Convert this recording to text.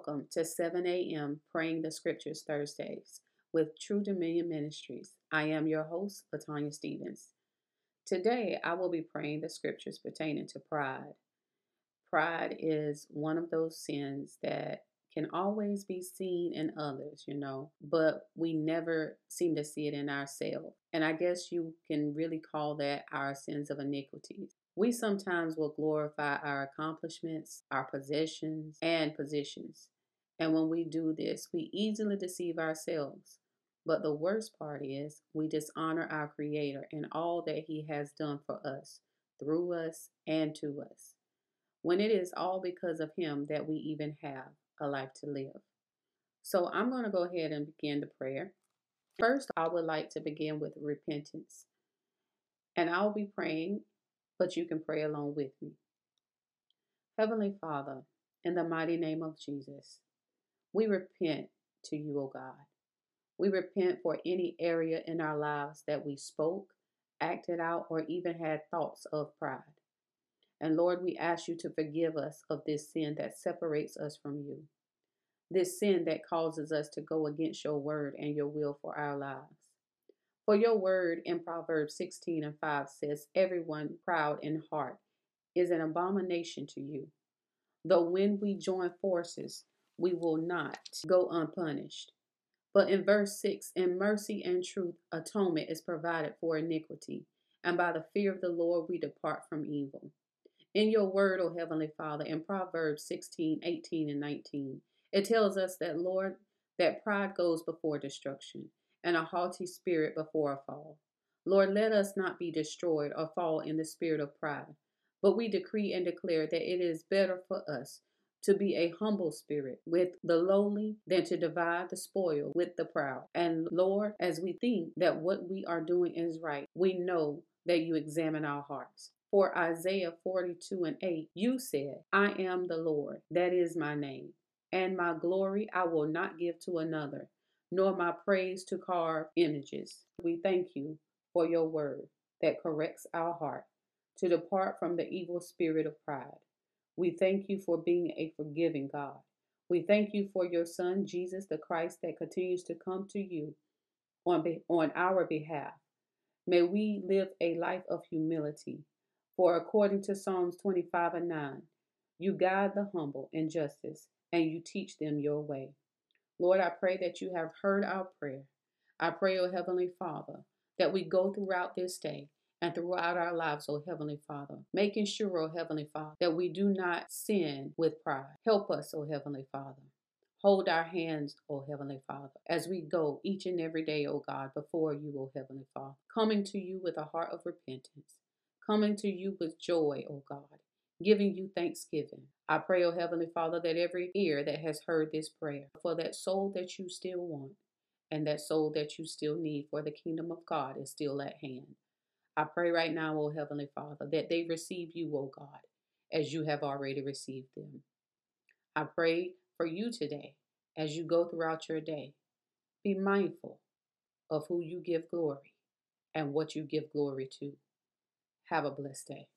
Welcome to 7 a.m. Praying the Scriptures Thursdays with True Dominion Ministries. I am your host, Latanya Stevens. Today, I will be praying the scriptures pertaining to pride. Pride is one of those sins that can always be seen in others, you know, but we never seem to see it in ourselves. And I guess you can really call that our sins of iniquities. We sometimes will glorify our accomplishments, our possessions, and positions. And when we do this, we easily deceive ourselves. But the worst part is we dishonor our Creator and all that He has done for us, through us, and to us. When it is all because of Him that we even have a life to live. So I'm going to go ahead and begin the prayer. First, I would like to begin with repentance. And I'll be praying, but you can pray along with me. Heavenly Father, in the mighty name of Jesus, we repent to you, O God. We repent for any area in our lives that we spoke, acted out, or even had thoughts of pride. And Lord, we ask you to forgive us of this sin that separates us from you, this sin that causes us to go against your word and your will for our lives. For your word in Proverbs 16 and 5 says, Everyone proud in heart is an abomination to you. Though when we join forces, we will not go unpunished. But in verse 6, in mercy and truth, atonement is provided for iniquity, and by the fear of the Lord we depart from evil. In your word, O Heavenly Father, in Proverbs 16, 18, and 19, it tells us that, Lord, that pride goes before destruction, and a haughty spirit before a fall. Lord, let us not be destroyed or fall in the spirit of pride, but we decree and declare that it is better for us to be a humble spirit with the lowly than to divide the spoil with the proud. And Lord, as we think that what we are doing is right, we know that you examine our hearts. For Isaiah 42 and 8, you said, I am the Lord, that is my name, and my glory I will not give to another, nor my praise to carve images. We thank you for your word that corrects our heart to depart from the evil spirit of pride. We thank you for being a forgiving God. We thank you for your Son, Jesus the Christ, that continues to come to you on, on our behalf. May we live a life of humility for according to Psalms 25 and 9, you guide the humble in justice and you teach them your way. Lord, I pray that you have heard our prayer. I pray, O Heavenly Father, that we go throughout this day and throughout our lives, O Heavenly Father, making sure, O Heavenly Father, that we do not sin with pride. Help us, O Heavenly Father. Hold our hands, O Heavenly Father, as we go each and every day, O God, before you, O Heavenly Father, coming to you with a heart of repentance coming to you with joy, O God, giving you thanksgiving. I pray, O Heavenly Father, that every ear that has heard this prayer, for that soul that you still want, and that soul that you still need for the kingdom of God is still at hand. I pray right now, O Heavenly Father, that they receive you, O God, as you have already received them. I pray for you today as you go throughout your day. Be mindful of who you give glory and what you give glory to. Have a blessed day.